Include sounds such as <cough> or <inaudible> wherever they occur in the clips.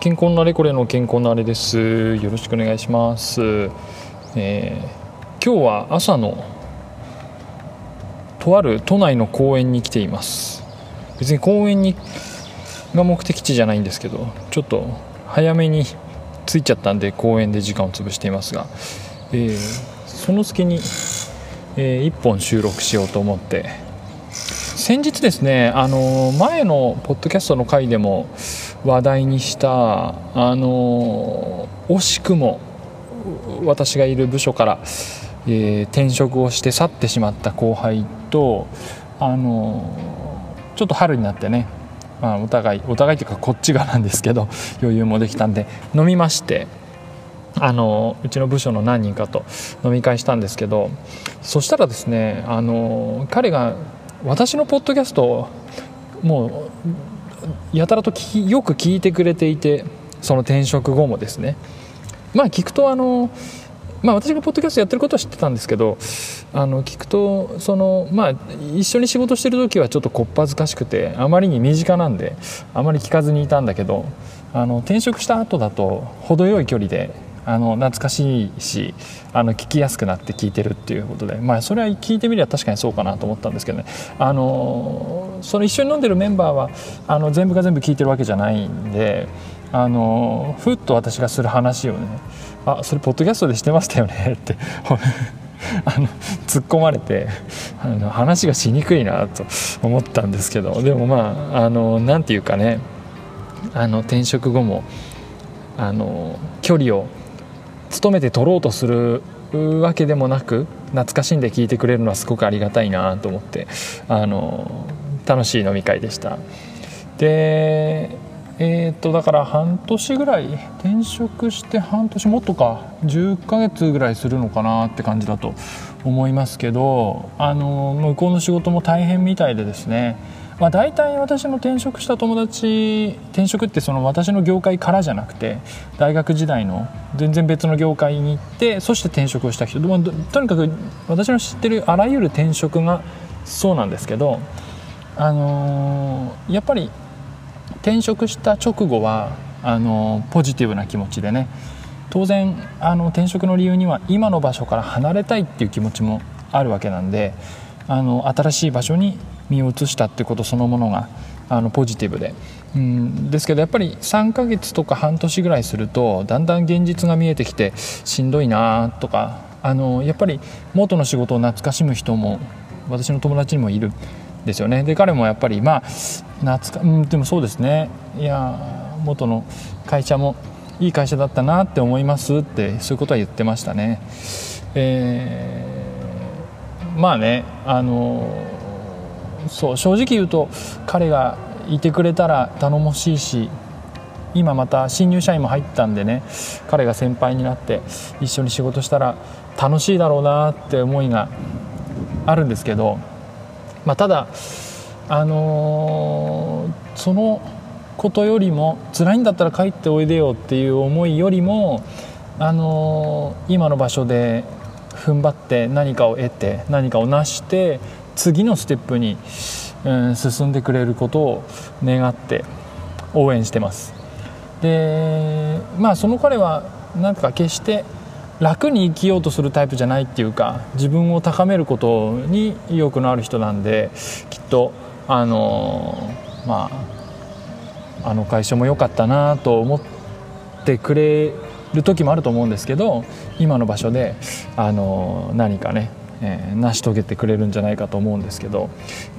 健康なれこれの健康なれです。よろしくお願いします、えー、今日は朝のとある都内の公園に来ています。別に公園にが目的地じゃないんですけどちょっと早めに着いちゃったんで公園で時間を潰していますが、えー、その隙に、えー、1本収録しようと思って。先日ですねあの前のポッドキャストの回でも話題にしたあの惜しくも私がいる部署から、えー、転職をして去ってしまった後輩とあのちょっと春になってね、まあ、お互いお互いというかこっち側なんですけど余裕もできたんで飲みましてあのうちの部署の何人かと飲み会したんですけどそしたらですねあの彼が私のポッドキャストをもうやたらとよく聞いてくれていてその転職後もですね。まあ聞くとあのまあ、私がポッドキャストやってることは知ってたんですけどあの聞くとその、まあ、一緒に仕事してる時はちょっとこっぱずかしくてあまりに身近なんであまり聞かずにいたんだけどあの転職した後だと程よい距離であの懐かしいしあの聞きやすくなって聞いてるっていうことで、まあ、それは聞いてみれば確かにそうかなと思ったんですけどね。あのその一緒に飲んでるメンバーはあの全部が全部聞いてるわけじゃないんであのふっと私がする話をね「あそれポッドキャストでしてましたよね」って <laughs> あの突っ込まれてあの話がしにくいなと思ったんですけどでもまああのなんていうかねあの転職後もあの距離を努めて取ろうとするわけでもなく懐かしんで聞いてくれるのはすごくありがたいなと思ってあの楽しい飲み会でした。でえー、っとだから半年ぐらい転職して半年もっとか10ヶ月ぐらいするのかなって感じだと思いますけどあの向こうの仕事も大変みたいでですねまあ、大体私の転職した友達転職ってその私の業界からじゃなくて大学時代の全然別の業界に行ってそして転職をした人、とにかく私の知ってるあらゆる転職がそうなんですけど、あのー、やっぱり転職した直後はあのポジティブな気持ちでね当然あの転職の理由には今の場所から離れたいっていう気持ちもあるわけなんであの新しい場所に身を移したってことそのものがあのポジティブで、うん、ですけどやっぱり3ヶ月とか半年ぐらいするとだんだん現実が見えてきてしんどいなとかあのやっぱり元の仕事を懐かしむ人も私の友達にもいるんですよね。で彼もやっぱりまあ懐か、うん、でもそうですね。いや元の会社もいい会社だったなって思いますってそういうことは言ってましたね。えー、まあねあのそう正直言うと彼がいてくれたら頼もしいし今また新入社員も入ったんでね彼が先輩になって一緒に仕事したら楽しいだろうなって思いがあるんですけど、まあ、ただあのー、そのことよりも辛いんだったら帰っておいでよっていう思いよりも、あのー、今の場所で踏ん張って何かを得て何かを成して次のステップに、うん、進んでくれることを願って応援してます。でまあその彼はなんか決して楽に生きようとするタイプじゃないっていうか自分を高めることに意欲のある人なんできっとあのまああの会社も良かったなと思ってくれる時もあると思うんですけど今の場所であの何かねえー、成し遂げてくれるんじゃないかと思うんですけど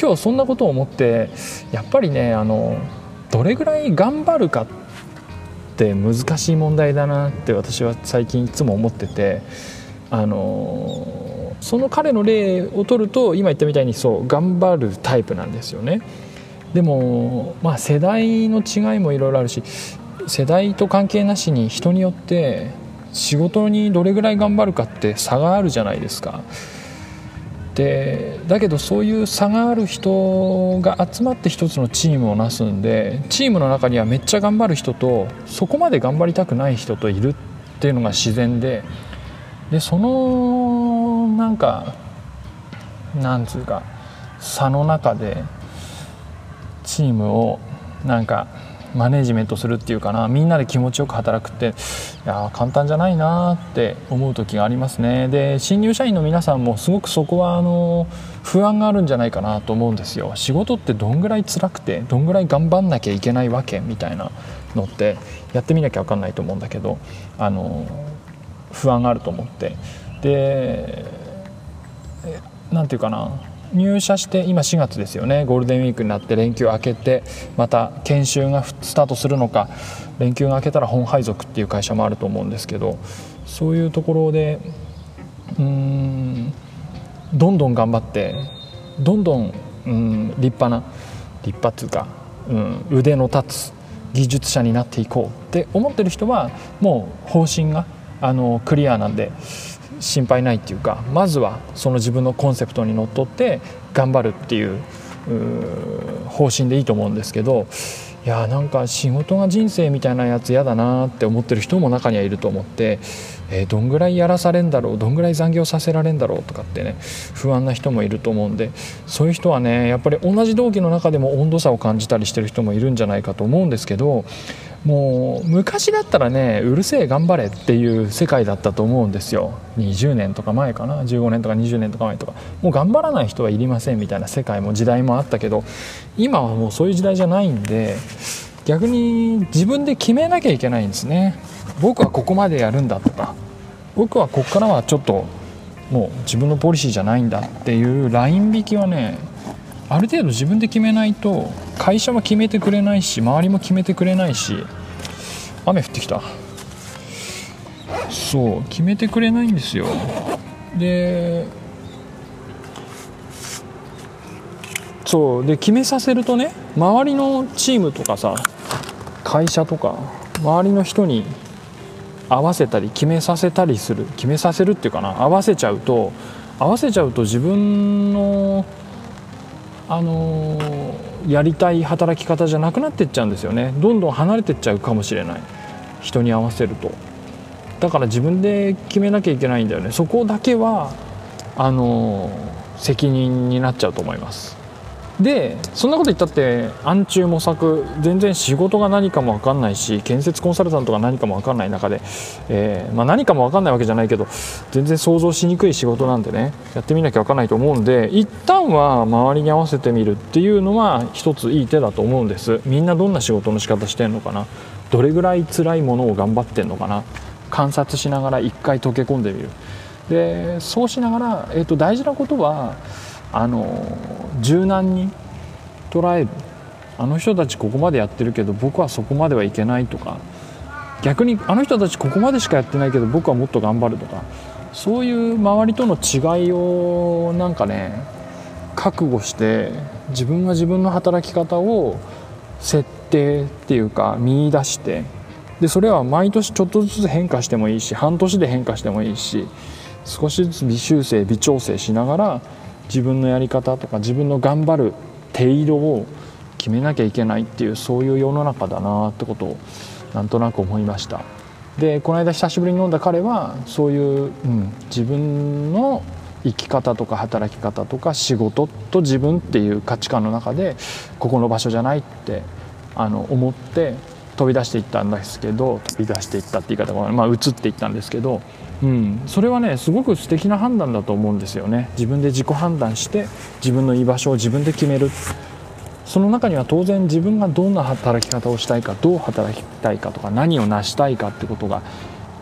今日そんなことを思ってやっぱりねあのどれぐらい頑張るかって難しい問題だなって私は最近いつも思っててあのその彼の例を取ると今言ったみたいにそう頑張るタイプなんですよね。でも、まあ、世代の違いもいろいろあるし世代と関係なしに人によって仕事にどれぐらい頑張るかって差があるじゃないですか。でだけどそういう差がある人が集まって一つのチームをなすんでチームの中にはめっちゃ頑張る人とそこまで頑張りたくない人といるっていうのが自然ででそのなんかなんつうか差の中でチームをなんかマネジメントするっていうかなみんなで気持ちよく働くっていや簡単じゃないなって思う時がありますね。で新入社員の皆さんもすごくそこはあの不安があるんじゃないかなと思うんですよ。仕事ってどんぐらい辛くてどんぐらい頑張んなきゃいけないわけみたいなのってやってみなきゃ分かんないと思うんだけどあの不安があると思って。で何て言うかな入社して今4月ですよね。ゴールデンウィークになって連休明けてまた研修がスタートするのか連休が明けたら本配属っていう会社もあると思うんですけどそういうところでうんどんどん頑張ってどんどん、うん、立派な立派っていうか、うん、腕の立つ技術者になっていこうって思ってる人はもう方針があのクリアなんで心配ないっていうかまずはその自分のコンセプトにのっとって頑張るっていう方針でいいと思うんですけどいやなんか仕事が人生みたいなやつ嫌だなって思ってる人も中にはいると思って、えー、どんぐらいやらされんだろうどんぐらい残業させられんだろうとかってね不安な人もいると思うんでそういう人はねやっぱり同じ同期の中でも温度差を感じたりしてる人もいるんじゃないかと思うんですけどもう昔だったらねうるせえ頑張れっていう世界だったと思うんですよ。20年とか前かな。15年とか20年とか前とか。もう頑張らない人はいりませんみたいな世界も時代もあったけど今はもうそういう時代じゃないんで逆に自分で決めなきゃいけないんですね。僕はここまでやるんだとか。僕はここからはちょっともう自分のポリシーじゃないんだっていうライン引きはねある程度自分で決めないと会社は決めてくれないし周りも決めてくれないし雨降ってきた。そう決めてくれないんですよ。でそうで決めさせるとね周りのチームとかさ会社とか周りの人に合わせたり決めさせたりする決めさせるっていうかな合わせちゃうと合わせちゃうと自分のあのー、やりたい働き方じゃなくなってっちゃうんですよね。どんどん離れてっちゃうかもしれない。人に合わせると。だから自分で決めなきゃいけないんだよね。そこだけはあのー、責任になっちゃうと思います。でそんなこと言ったって暗中模索全然仕事が何かも分かんないし建設コンサルタントが何かも分かんない中で、えー、まあ、何かも分かんないわけじゃないけど全然想像しにくい仕事なんでねやってみなきゃ分かんないと思うんで一旦は周りに合わせてみるっていうのは一ついい手だと思うんです。みんなどんな仕事の仕方してんのかな？どれぐらい辛いものを頑張ってんのかな？観察しながら一回溶け込んでみる。でそうしながら、えー、と大事なことはあの柔軟に捉えるあの人たちここまでやってるけど僕はそこまではいけないとか。逆にあの人たちここまでしかやってないけど僕はもっと頑張るとか。そういう周りとの違いをなんかね覚悟して自分が自分の働き方を設定っていうか見出して。でそれは毎年ちょっとずつ変化してもいいし半年で変化してもいいし少しずつ微修正微調整しながら自分のやり方とか自分の頑張る手色を決めなきゃいけないっていうそういう世の中だなってことをなんとなく思いました。でこの間久しぶりに飲んだ彼はそういう、うん、自分の生き方とか働き方とか仕事と自分っていう価値観の中でここの場所じゃないってあの思って飛び出していったんですけど飛び出していったって言い方がまあ移っていったんですけどうん、それはねすごく素敵な判断だと思うんですよね。自分で自己判断して自分の居場所を自分で決める。その中には当然自分がどんな働き方をしたいかどう働きたいかとか何を成したいかってことが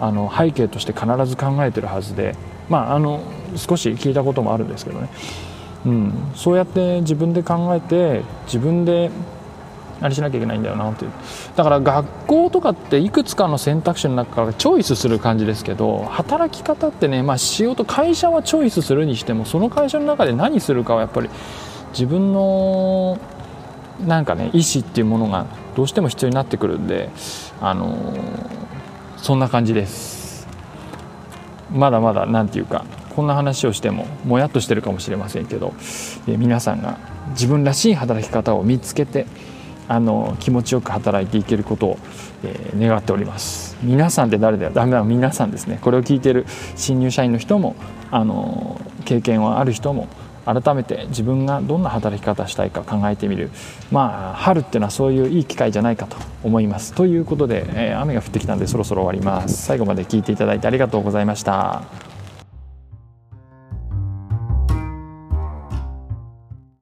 あの背景として必ず考えてるはずで。まああの少し聞いたこともあるんですけどね、うん、そうやって自分で考えて自分であれしなきゃいけないんだよなっていう。だから学校とかっていくつかの選択肢の中からチョイスする感じですけど働き方ってね、まあ、仕事会社はチョイスするにしてもその会社の中で何するかはやっぱり自分のなんかね意思っていうものがどうしても必要になってくるんであのそんな感じです。まだまだ何て言うかこんな話をしてももやっとしてるかもしれませんけど皆さんが自分らしい働き方を見つけてあの気持ちよく働いていけることを、え、願っております。皆さんって誰だよ？ダメだ。皆さんですね。これを聞いてる新入社員の人もあの経験はある人も改めて自分がどんな働き方したいか考えてみる。まあ春っていうのはそういういい機会じゃないかと思います。ということで、え、雨が降ってきたんでそろそろ終わります。最後まで聞いていただいてありがとうございました。